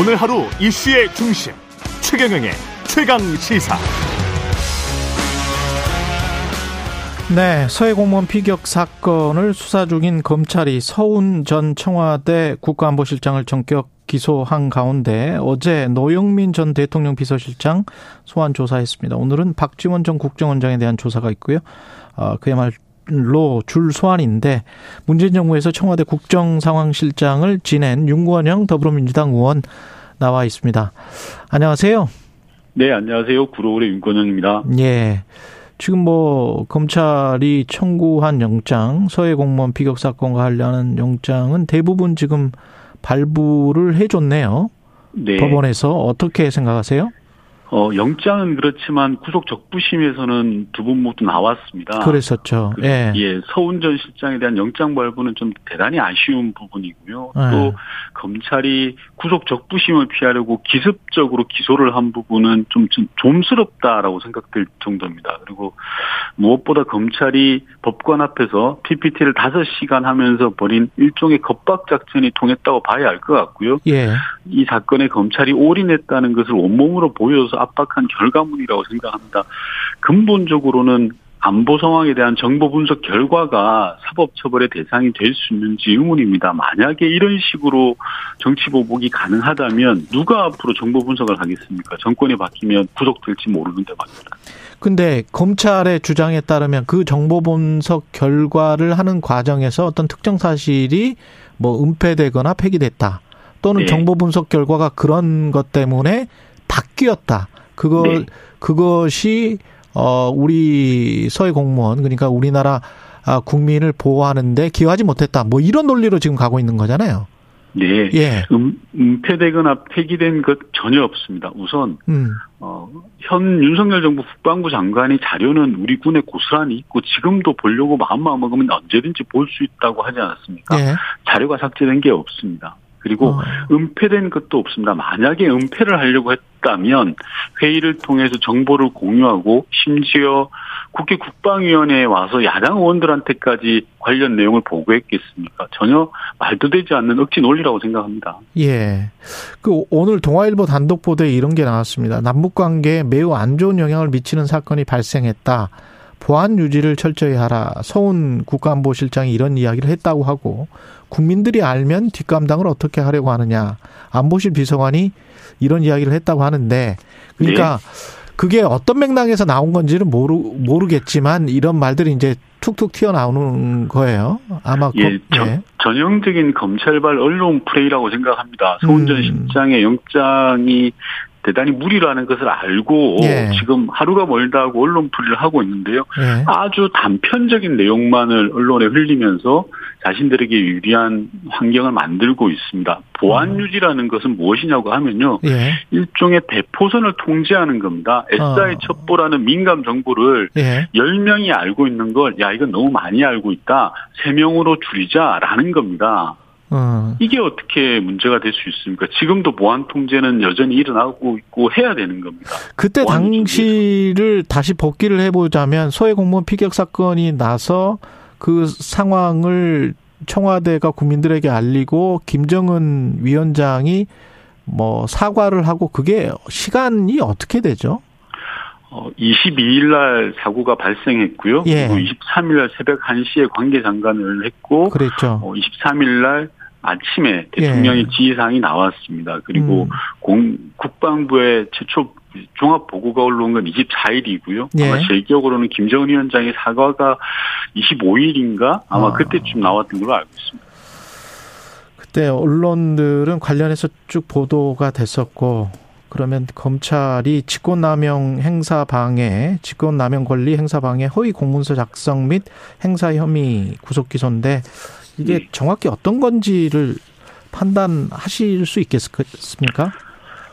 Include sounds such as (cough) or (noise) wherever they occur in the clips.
오늘 하루 이슈의 중심 최경영의 최강 시사. 네, 서해 공무원 피격 사건을 수사 중인 검찰이 서훈 전 청와대 국가안보실장을 전격 기소한 가운데 어제 노영민 전 대통령 비서실장 소환 조사했습니다. 오늘은 박지원 전 국정원장에 대한 조사가 있고요. 어, 그야말로 줄 소환인데 문재인 정부에서 청와대 국정상황실장을 지낸 윤건영 더불어민주당 의원 나와 있습니다. 안녕하세요. 네, 안녕하세요. 구로울의 윤건영입니다. 예. 지금 뭐 검찰이 청구한 영장, 서해 공무원 비격 사건과 관련한 영장은 대부분 지금 발부를 해줬네요. 네. 법원에서 어떻게 생각하세요? 어, 영장은 그렇지만 구속 적부심에서는 두 분 모두 나왔습니다. 그랬었죠. 그, 예. 예. 서훈 전 실장에 대한 영장 발부는 좀 대단히 아쉬운 부분이고요. 예. 또 검찰이 구속 적부심을 피하려고 기습적으로 기소를 한 부분은 좀, 좀 좀스럽다라고 생각될 정도입니다. 그리고 무엇보다 검찰이 법관 앞에서 PPT를 5시간 하면서 벌인 일종의 겁박 작전이 통했다고 봐야 할 것 같고요. 예. 이 사건에 검찰이 올인했다는 것을 온몸으로 보여서 압박한 결과물이라고 생각합니다. 근본적으로는 안보 상황에 대한 정보 분석 결과가 사법 처벌의 대상이 될 수 있는지 의문입니다. 만약에 이런 식으로 정치 보복이 가능하다면 누가 앞으로 정보 분석을 하겠습니까? 정권이 바뀌면 구속될지 모르는데 말입니다. 근데 검찰의 주장에 따르면 그 정보 분석 결과를 하는 과정에서 어떤 특정 사실이 뭐 은폐되거나 폐기됐다. 또는 네. 정보 분석 결과가 그런 것 때문에 바뀌었다. 그거 네. 그것이 어 우리 서해 공무원 그러니까 우리나라 아, 국민을 보호하는데 기여하지 못했다. 뭐 이런 논리로 지금 가고 있는 거잖아요. 네. 예. 음, 은폐되거나 폐기된 것 전혀 없습니다. 우선 음. 어, 현 윤석열 정부 국방부 장관이 자료는 우리 군에 고스란히 있고 지금도 보려고 마음만 먹으면 언제든지 볼 수 있다고 하지 않았습니까? 예. 자료가 삭제된 게 없습니다. 그리고 어. 은폐된 것도 없습니다. 만약에 은폐를 하려고 했다면 회의를 통해서 정보를 공유하고 심지어 국회 국방위원회에 와서 야당 의원들한테까지 관련 내용을 보고했겠습니까? 전혀 말도 되지 않는 억지 논리라고 생각합니다. 예. 그 오늘 동아일보 단독 보도에 이런 게 나왔습니다. 남북 관계에 매우 안 좋은 영향을 미치는 사건이 발생했다. 보안 유지를 철저히 하라. 서훈 국가안보실장이 이런 이야기를 했다고 하고 국민들이 알면 뒷감당을 어떻게 하려고 하느냐. 안보실 비서관이 이런 이야기를 했다고 하는데 그러니까 그게 어떤 맥락에서 나온 건지는 모르 모르겠지만 이런 말들이 이제 툭툭 튀어나오는 거예요. 아마 예, 거- 전, 전형적인 검찰발 언론 플레이라고 생각합니다. 소훈 전 음. 실장의 영장이 대단히 무리라는 것을 알고 예. 지금 하루가 멀다 하고 언론 풀이를 하고 있는데요. 예. 아주 단편적인 내용만을 언론에 흘리면서 자신들에게 유리한 환경을 만들고 있습니다. 보안 음. 유지라는 것은 무엇이냐고 하면요. 예. 일종의 대포선을 통제하는 겁니다. SI 어. 첩보라는 민감 정보를 예. 10명이 알고 있는 걸, 야, 이건 너무 많이 알고 있다. 3명으로 줄이자라는 겁니다. 어. 이게 어떻게 문제가 될 수 있습니까? 지금도 보안 통제는 여전히 일어나고 있고 해야 되는 겁니다. 그때 당시를 다시 복기를 해보자면 소해 공무원 피격 사건이 나서 그 상황을 청와대가 국민들에게 알리고 김정은 위원장이 뭐 사과를 하고 그게 시간이 어떻게 되죠? 어, 22일 날 사고가 발생했고요. 예. 그리고 23일 날 새벽 1시에 관계 장관을 했고, 그랬죠. 어, 23일 날 아침에 대통령의 예. 지휘사항이 나왔습니다. 그리고 음. 공, 국방부의 최초 종합 보고가 올라온 건 24일이고요. 예. 아마 제 기억으로는 김정은 위원장의 사과가 25일인가 아마 아. 그때쯤 나왔던 걸로 알고 있습니다. 그때 언론들은 관련해서 쭉 보도가 됐었고 그러면 검찰이 직권남용 행사 방해, 직권남용 권리 행사 방해, 허위 공문서 작성 및 행사 혐의 구속 기소인데 이게 네. 정확히 어떤 건지를 판단하실 수 있겠습니까?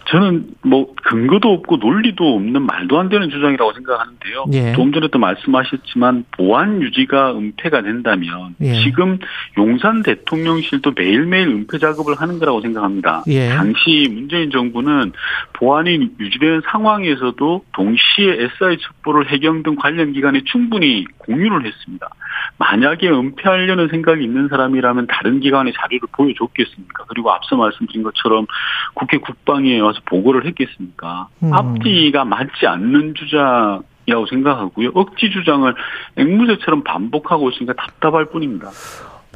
저는 뭐 근거도 없고 논리도 없는 말도 안 되는 주장이라고 생각하는데요. 예. 조금 전에 도 말씀하셨지만 보안 유지가 은폐가 된다면 예. 지금 용산 대통령실도 매일매일 은폐 작업을 하는 거라고 생각합니다. 예. 당시 문재인 정부는 보안이 유지되는 상황에서도 동시에 SI 첩보를 해경 등 관련 기관에 충분히 공유를 했습니다. 만약에 은폐하려는 생각이 있는 사람이라면 다른 기관에 자료를 보여줬겠습니까? 그리고 앞서 말씀드린 것처럼 국회 국방위에 와서 보고를 했겠습니까? 음. 앞뒤가 맞지 않는 주장 이라고 생각하고요. 억지 주장을 앵무새처럼 반복하고 있으니까 답답할 뿐입니다.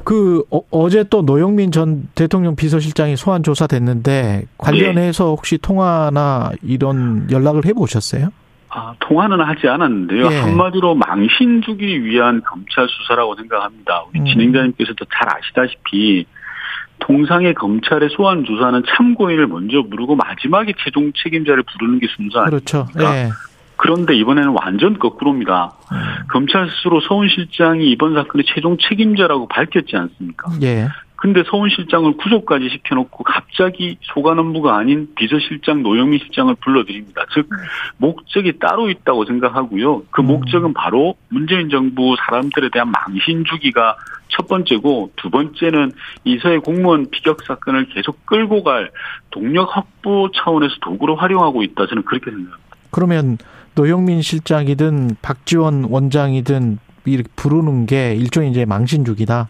그 어, 제또 노영민 전 대통령 비서실장이 소환 조사됐는데 관련해서 혹시 통화나 이런 연락을 해보셨어요? 아, 통화는 하지 않았는데요. 예. 한마디로 망신 주기 위한 검찰 수사라고 생각합니다. 우리 음. 진행자님께서도 잘 아시다시피 통상의 검찰의 소환 조사는 참고인을 먼저 부르고 마지막에 최종 책임자를 부르는 게 순서 아니에요. 그렇죠. 그러니까 예. 그런데 이번에는 완전 거꾸로입니다. 음. 검찰 스스로 서훈 실장이 이번 사건의 최종 책임자라고 밝혔지 않습니까? 예. 근데 서훈 실장을 구속까지 시켜놓고 갑자기 소관 업무가 아닌 비서실장 노영민 실장을 불러드립니다. 즉 목적이 따로 있다고 생각하고요. 그 음. 목적은 바로 문재인 정부 사람들에 대한 망신 주기가 첫 번째고 두 번째는 이서해 공무원 비격 사건을 계속 끌고 갈 동력 확보 차원에서 도구로 활용하고 있다. 저는 그렇게 생각합니다. 그러면 노영민 실장이든 박지원 원장이든 이렇게 부르는 게 일종의 이제 망신주기다.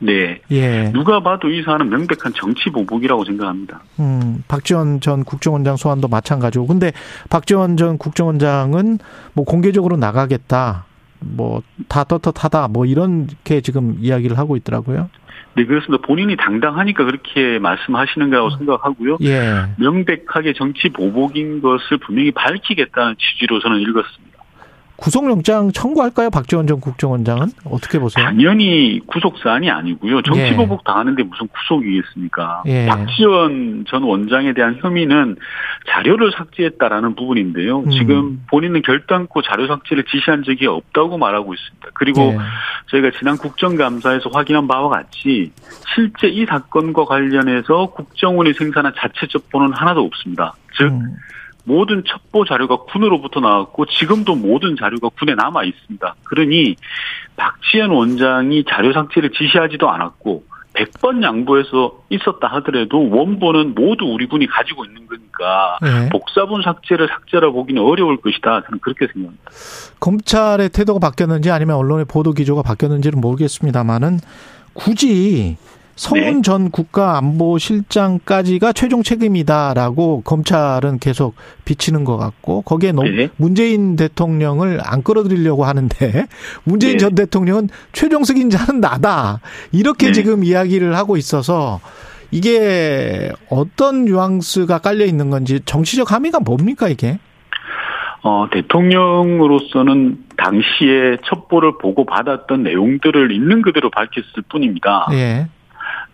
네. 예. 누가 봐도 이 사안은 명백한 정치 보복이라고 생각합니다. 음, 박지원 전 국정원장 소환도 마찬가지고. 근데 박지원 전 국정원장은 뭐 공개적으로 나가겠다. 뭐 다 떳떳하다. 뭐 이렇게 지금 이야기를 하고 있더라고요. 네, 그렇습니다. 본인이 당당하니까 그렇게 말씀하시는 거라고 생각하고요. 예. 명백하게 정치 보복인 것을 분명히 밝히겠다는 취지로 저는 읽었습니다. 구속영장 청구할까요? 박지원 전 국정원장은 어떻게 보세요? 당연히 구속 사안이 아니고요. 정치 예. 보복 당하는데 무슨 구속이겠습니까? 예. 박지원 전 원장에 대한 혐의는 자료를 삭제했다라는 부분인데요. 음. 지금 본인은 결단코 자료 삭제를 지시한 적이 없다고 말하고 있습니다. 그리고 예. 저희가 지난 국정감사에서 확인한 바와 같이 실제 이 사건과 관련해서 국정원이 생산한 자체 첩보는 하나도 없습니다. 즉 음. 모든 첩보 자료가 군으로부터 나왔고 지금도 모든 자료가 군에 남아 있습니다. 그러니 박지원 원장이 자료 삭제를 지시하지도 않았고 100번 양보해서 있었다 하더라도 원본은 모두 우리 군이 가지고 있는 거니까 예. 복사본 삭제를 삭제라 보기는 어려울 것이다. 저는 그렇게 생각합니다. 검찰의 태도가 바뀌었는지 아니면 언론의 보도 기조가 바뀌었는지는 모르겠습니다만은 굳이 서훈 네. 전 국가안보실장까지가 최종 책임이다라고 검찰은 계속 비치는 것 같고 거기에 너무 네. 문재인 대통령을 안 끌어들이려고 하는데 (laughs) 문재인 네. 전 대통령은 최종 책임자는 나다 이렇게 네. 지금 이야기를 하고 있어서 이게 어떤 뉘앙스가 깔려 있는 건지 정치적 함의가 뭡니까 이게? 어, 대통령으로서는 당시에 첩보를 보고 받았던 내용들을 있는 그대로 밝혔을 뿐입니다. 예.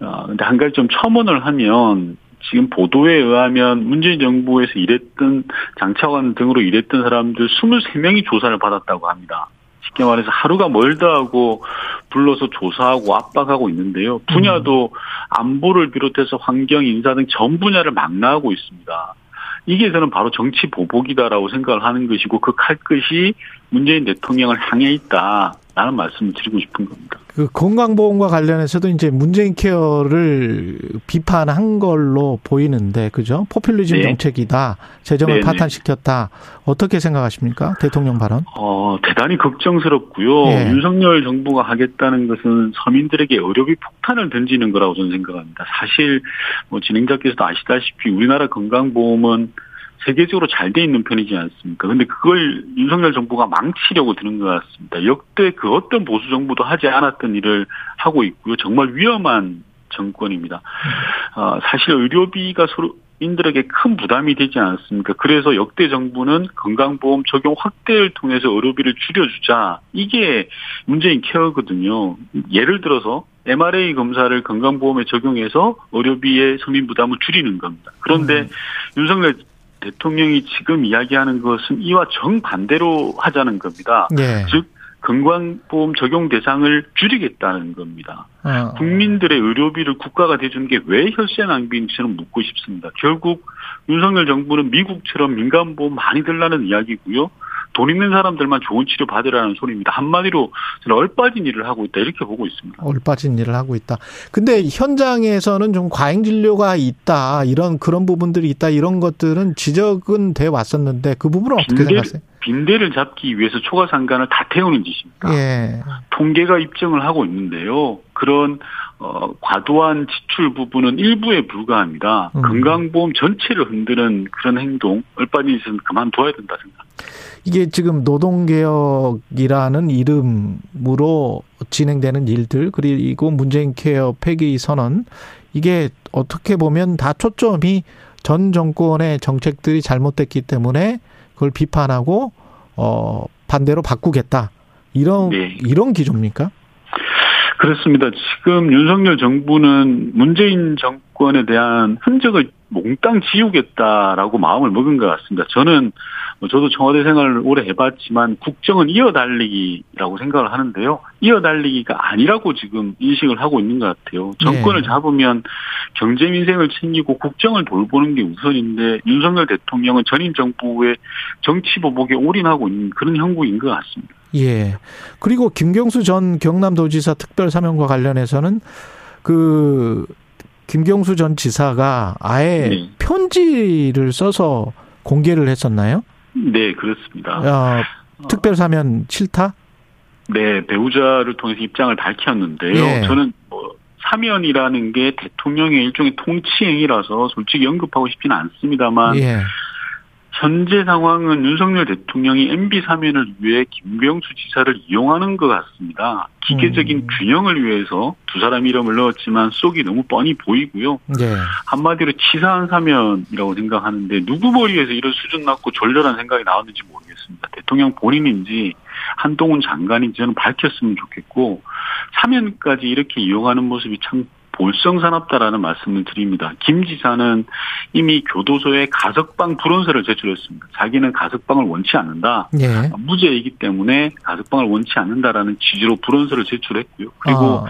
어, 근데 한 가지 좀 첨언을 하면 지금 보도에 의하면 문재인 정부에서 일했던 장차관 등으로 일했던 사람들 23명이 조사를 받았다고 합니다. 쉽게 말해서 하루가 멀다 하고 불러서 조사하고 압박하고 있는데요. 분야도 안보를 비롯해서 환경, 인사 등 전 분야를 망라하고 있습니다. 이게 저는 바로 정치 보복이다라고 생각을 하는 것이고 그 칼끝이 문재인 대통령을 향해 있다 라는 말씀을 드리고 싶은 겁니다. 그 건강보험과 관련해서도 이제 문재인 케어를 비판한 걸로 보이는데 그죠? 포퓰리즘 네. 정책이다. 재정을 네네. 파탄시켰다. 어떻게 생각하십니까? 대통령 발언? 어, 대단히 걱정스럽고요. 예. 윤석열 정부가 하겠다는 것은 서민들에게 의료비 폭탄을 던지는 거라고 저는 생각합니다. 사실 뭐 진행자께서도 아시다시피 우리나라 건강보험은 세계적으로 잘 돼 있는 편이지 않습니까? 근데 그걸 윤석열 정부가 망치려고 드는 것 같습니다. 역대 그 어떤 보수 정부도 하지 않았던 일을 하고 있고요. 정말 위험한 정권입니다. 어, 사실 의료비가 서로 인들에게 큰 부담이 되지 않습니까? 그래서 역대 정부는 건강보험 적용 확대를 통해서 의료비를 줄여주자. 이게 문재인 케어거든요. 예를 들어서 MRA 검사를 건강보험에 적용해서 의료비의 서민 부담을 줄이는 겁니다. 그런데 음. 윤석열 대통령이 지금 이야기하는 것은 이와 정반대로 하자는 겁니다. 예. 즉 건강보험 적용 대상을 줄이겠다는 겁니다. 어. 국민들의 의료비를 국가가 대주는 게 왜 혈세 낭비인지 저는 묻고 싶습니다. 결국 윤석열 정부는 미국처럼 민간보험 많이 들라는 이야기고요. 돈 있는 사람들만 좋은 치료 받으라는 소리입니다. 한마디로 저는 얼빠진 일을 하고 있다 이렇게 보고 있습니다. 올빠진 일을 하고 있다. 근데 현장에서는 좀 과잉 진료가 있다. 이런 그런 부분들이 있다. 이런 것들은 지적은 돼 왔었는데 그 부분은 어떻게 빈대를, 생각하세요? 빈대를 잡기 위해서 초과 상관을 다 태우는 짓입니다. 예. 통계가 입증을 하고 있는데요. 그런 어, 과도한 지출 부분은 일부에 불과합니다. 음. 건강보험 전체를 흔드는 그런 행동, 얼빠진 짓은 그만둬야 된다 생각합니다. 이게 지금 노동개혁이라는 이름으로 진행되는 일들, 그리고 문재인 케어 폐기 선언, 이게 어떻게 보면 다 초점이 전 정권의 정책들이 잘못됐기 때문에 그걸 비판하고, 어, 반대로 바꾸겠다. 이런, 네. 이런 기조입니까? 그렇습니다. 지금 윤석열 정부는 문재인 정권에 대한 흔적을 몽땅 지우겠다라고 마음을 먹은 것 같습니다. 저는 뭐 저도 청와대 생활을 오래 해봤지만 국정은 이어달리기라고 생각을 하는데요. 이어달리기가 아니라고 지금 인식을 하고 있는 것 같아요. 정권을 네. 잡으면 경제 민생을 챙기고 국정을 돌보는 게 우선인데 윤석열 대통령은 전임 정부의 정치 보복에 올인하고 있는 그런 형국인 것 같습니다. 예. 그리고 김경수 전 경남도지사 특별사면과 관련해서는 그 김경수 전 지사가 아예 네. 편지를 써서 공개를 했었나요? 네, 그렇습니다. 어, 특별사면 싫다? 네, 배우자를 통해서 입장을 밝혔는데요. 예. 저는 뭐 사면이라는 게 대통령의 일종의 통치행위라서 솔직히 언급하고 싶지는 않습니다만 예. 현재 상황은 윤석열 대통령이 MB 사면을 위해 김병수 지사를 이용하는 것 같습니다. 기계적인 음. 균형을 위해서 두 사람 이름을 넣었지만 속이 너무 뻔히 보이고요. 예. 한마디로 치사한 사면이라고 생각하는데 누구 머리에서 이런 수준 낮고 졸렬한 생각이 나왔는지 모르겠습니다. 대통령 본인인지 한동훈 장관인지 저는 밝혔으면 좋겠고 사면까지 이렇게 이용하는 모습이 참 볼성사납다라는 말씀을 드립니다. 김 지사는 이미 교도소에 가석방 불원서를 제출했습니다. 자기는 가석방을 원치 않는다. 예. 무죄이기 때문에 가석방을 원치 않는다라는 취지로 불원서를 제출했고요. 그리고 아,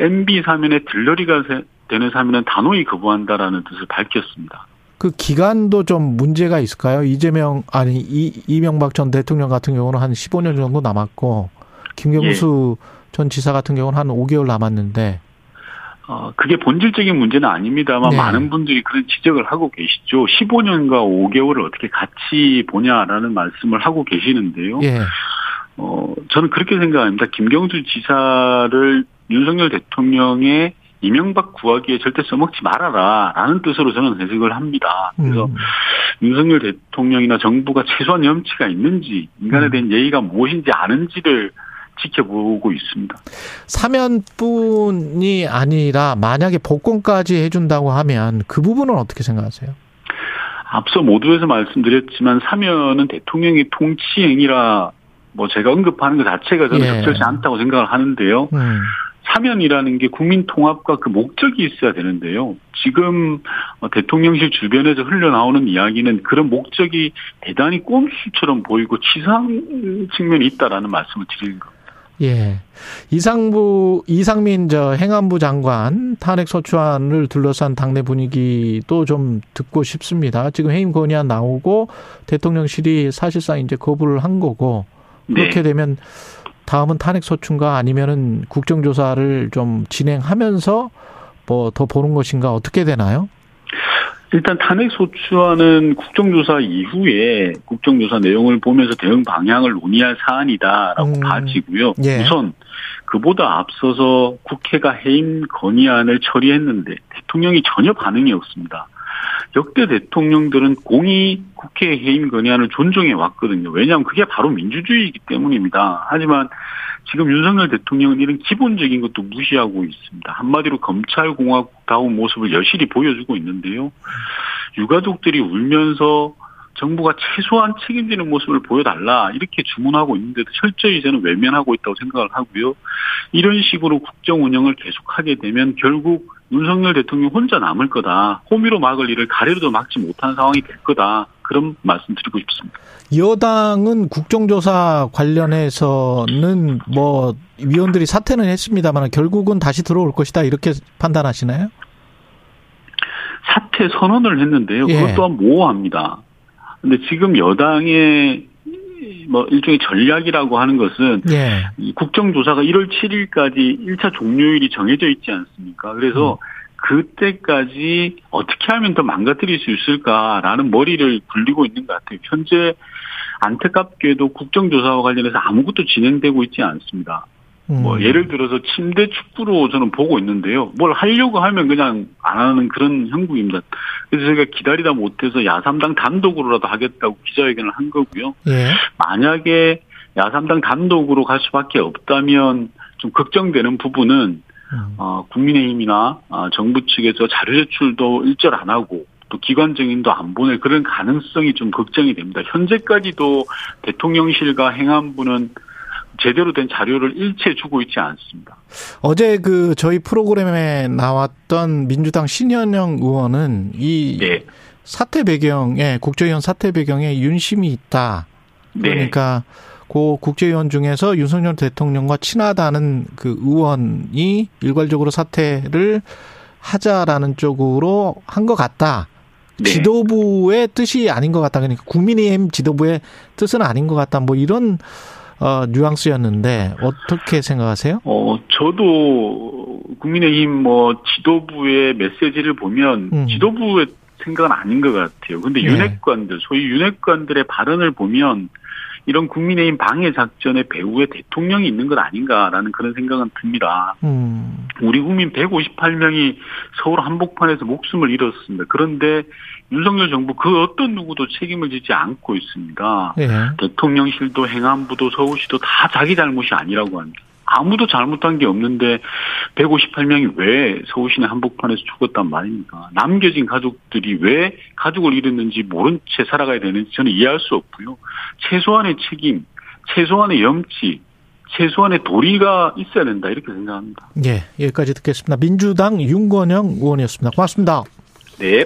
MB 사면에 들러리가 세- 되는 사면은 단호히 거부한다라는 뜻을 밝혔습니다. 그 기간도 좀 문제가 있을까요? 이재명 아니 이, 이명박 전 대통령 같은 경우는 한 15년 정도 남았고 김경수 예. 전 지사 같은 경우는 한 5개월 남았는데 어, 그게 본질적인 문제는 아닙니다만 네. 많은 분들이 그런 지적을 하고 계시죠. 15년과 5개월을 어떻게 같이 보냐라는 말씀을 하고 계시는데요. 예. 어, 저는 그렇게 생각합니다. 김경수 지사를 윤석열 대통령의 이명박 구하기에 절대 써먹지 말아라. 라는 뜻으로 저는 해석을 합니다. 그래서 음. 윤석열 대통령이나 정부가 최소한 염치가 있는지, 인간에 음. 대한 예의가 무엇인지 아는지를 지켜보고 있습니다. 사면뿐이 아니라 만약에 복권까지 해준다고 하면 그 부분은 어떻게 생각하세요? 앞서 모두에서 말씀드렸지만 사면은 대통령의 통치 행위라 뭐 제가 언급하는 것 자체가 저는 예. 적절치 않다고 생각을 하는데요. 음. 사면이라는 게 국민 통합과 그 목적이 있어야 되는데요. 지금 어, 대통령실 주변에서 흘러나오는 이야기는 그런 목적이 대단히 꼼수처럼 보이고 치사한 측면이 있다라는 말씀을 드리는 겁니다. 예. 이상부, 이상민 저 행안부 장관 탄핵 소추안을 둘러싼 당내 분위기도 좀 듣고 싶습니다. 지금 해임 건의안 나오고 대통령실이 사실상 이제 거부를 한 거고 그렇게 네. 되면 다음은 탄핵 소추인가 아니면은 국정조사를 좀 진행하면서 뭐 더 보는 것인가 어떻게 되나요? 일단 탄핵 소추안은 국정조사 이후에 국정조사 내용을 보면서 대응 방향을 논의할 사안이다라고 음. 봐지고요. 예. 우선 그보다 앞서서 국회가 해임 건의안을 처리했는데 대통령이 전혀 반응이 없습니다. 역대 대통령들은 공이 국회 해임 건의안을 존중해 왔거든요. 왜냐하면 그게 바로 민주주의이기 때문입니다. 하지만 지금 윤석열 대통령은 이런 기본적인 것도 무시하고 있습니다. 한마디로 검찰공화국다운 모습을 여실히 보여주고 있는데요. 유가족들이 울면서 정부가 최소한 책임지는 모습을 보여달라 이렇게 주문하고 있는데도 철저히 저는 외면하고 있다고 생각을 하고요. 이런 식으로 국정 운영을 계속하게 되면 결국 윤석열 대통령 혼자 남을 거다. 호미로 막을 일을 가래로도 막지 못한 상황이 될 거다. 그런 말씀드리고 싶습니다. 여당은 국정조사 관련해서는 뭐 위원들이 사퇴는 했습니다만 결국은 다시 들어올 것이다 이렇게 판단하시나요? 사퇴 선언을 했는데요. 예. 그것 또한 모호합니다. 근데 지금 여당의 뭐 일종의 전략이라고 하는 것은 예. 이 국정조사가 1월 7일까지 1차 종료일이 정해져 있지 않습니까? 그래서 음. 그때까지 어떻게 하면 더 망가뜨릴 수 있을까라는 머리를 굴리고 있는 것 같아요. 현재 안타깝게도 국정조사와 관련해서 아무것도 진행되고 있지 않습니다. 뭐 음. 예를 들어서 침대 축구로 저는 보고 있는데요. 뭘 하려고 하면 그냥 안 하는 그런 형국입니다. 그래서 저희가 기다리다 못해서 야삼당 단독으로라도 하겠다고 기자회견을 한 거고요. 예. 만약에 야삼당 단독으로 갈 수밖에 없다면 좀 걱정되는 부분은 음. 어, 국민의힘이나 어, 정부 측에서 자료 제출도 일절 안 하고 또 기관 증인도 안 보낼 그런 가능성이 좀 걱정이 됩니다. 현재까지도 대통령실과 행안부는 제대로 된 자료를 일체 주고 있지 않습니다. 어제 그 저희 프로그램에 나왔던 민주당 신현영 의원은 이 네. 사태 배경에 국회의원 사태 배경에 윤심이 있다. 네. 그러니까 그 국회의원 중에서 윤석열 대통령과 친하다는 그 의원이 일괄적으로 사퇴를 하자라는 쪽으로 한 것 같다. 네. 지도부의 뜻이 아닌 것 같다. 그러니까 국민의힘 지도부의 뜻은 아닌 것 같다. 뭐 이런 어 뉘앙스였는데 어떻게 생각하세요? 어, 저도 국민의힘 뭐 지도부의 메시지를 보면 음. 지도부의 생각은 아닌 것 같아요. 근데 네. 윤핵관들, 소위 윤핵관들의 발언을 보면 이런 국민의힘 방해 작전의 배후에 대통령이 있는 것 아닌가라는 그런 생각은 듭니다. 음. 우리 국민 158명이 서울 한복판에서 목숨을 잃었습니다. 그런데 윤석열 정부 그 어떤 누구도 책임을 지지 않고 있습니다. 예. 대통령실도 행안부도 서울시도 다 자기 잘못이 아니라고 합니다. 아무도 잘못한 게 없는데 158명이 왜 서울시내 한복판에서 죽었단 말입니까? 남겨진 가족들이 왜 가족을 잃었는지 모른 채 살아가야 되는지 저는 이해할 수 없고요. 최소한의 책임, 최소한의 염치, 최소한의 도리가 있어야 된다 이렇게 생각합니다. 예, 여기까지 듣겠습니다. 민주당 윤건영 의원이었습니다. 고맙습니다. 네.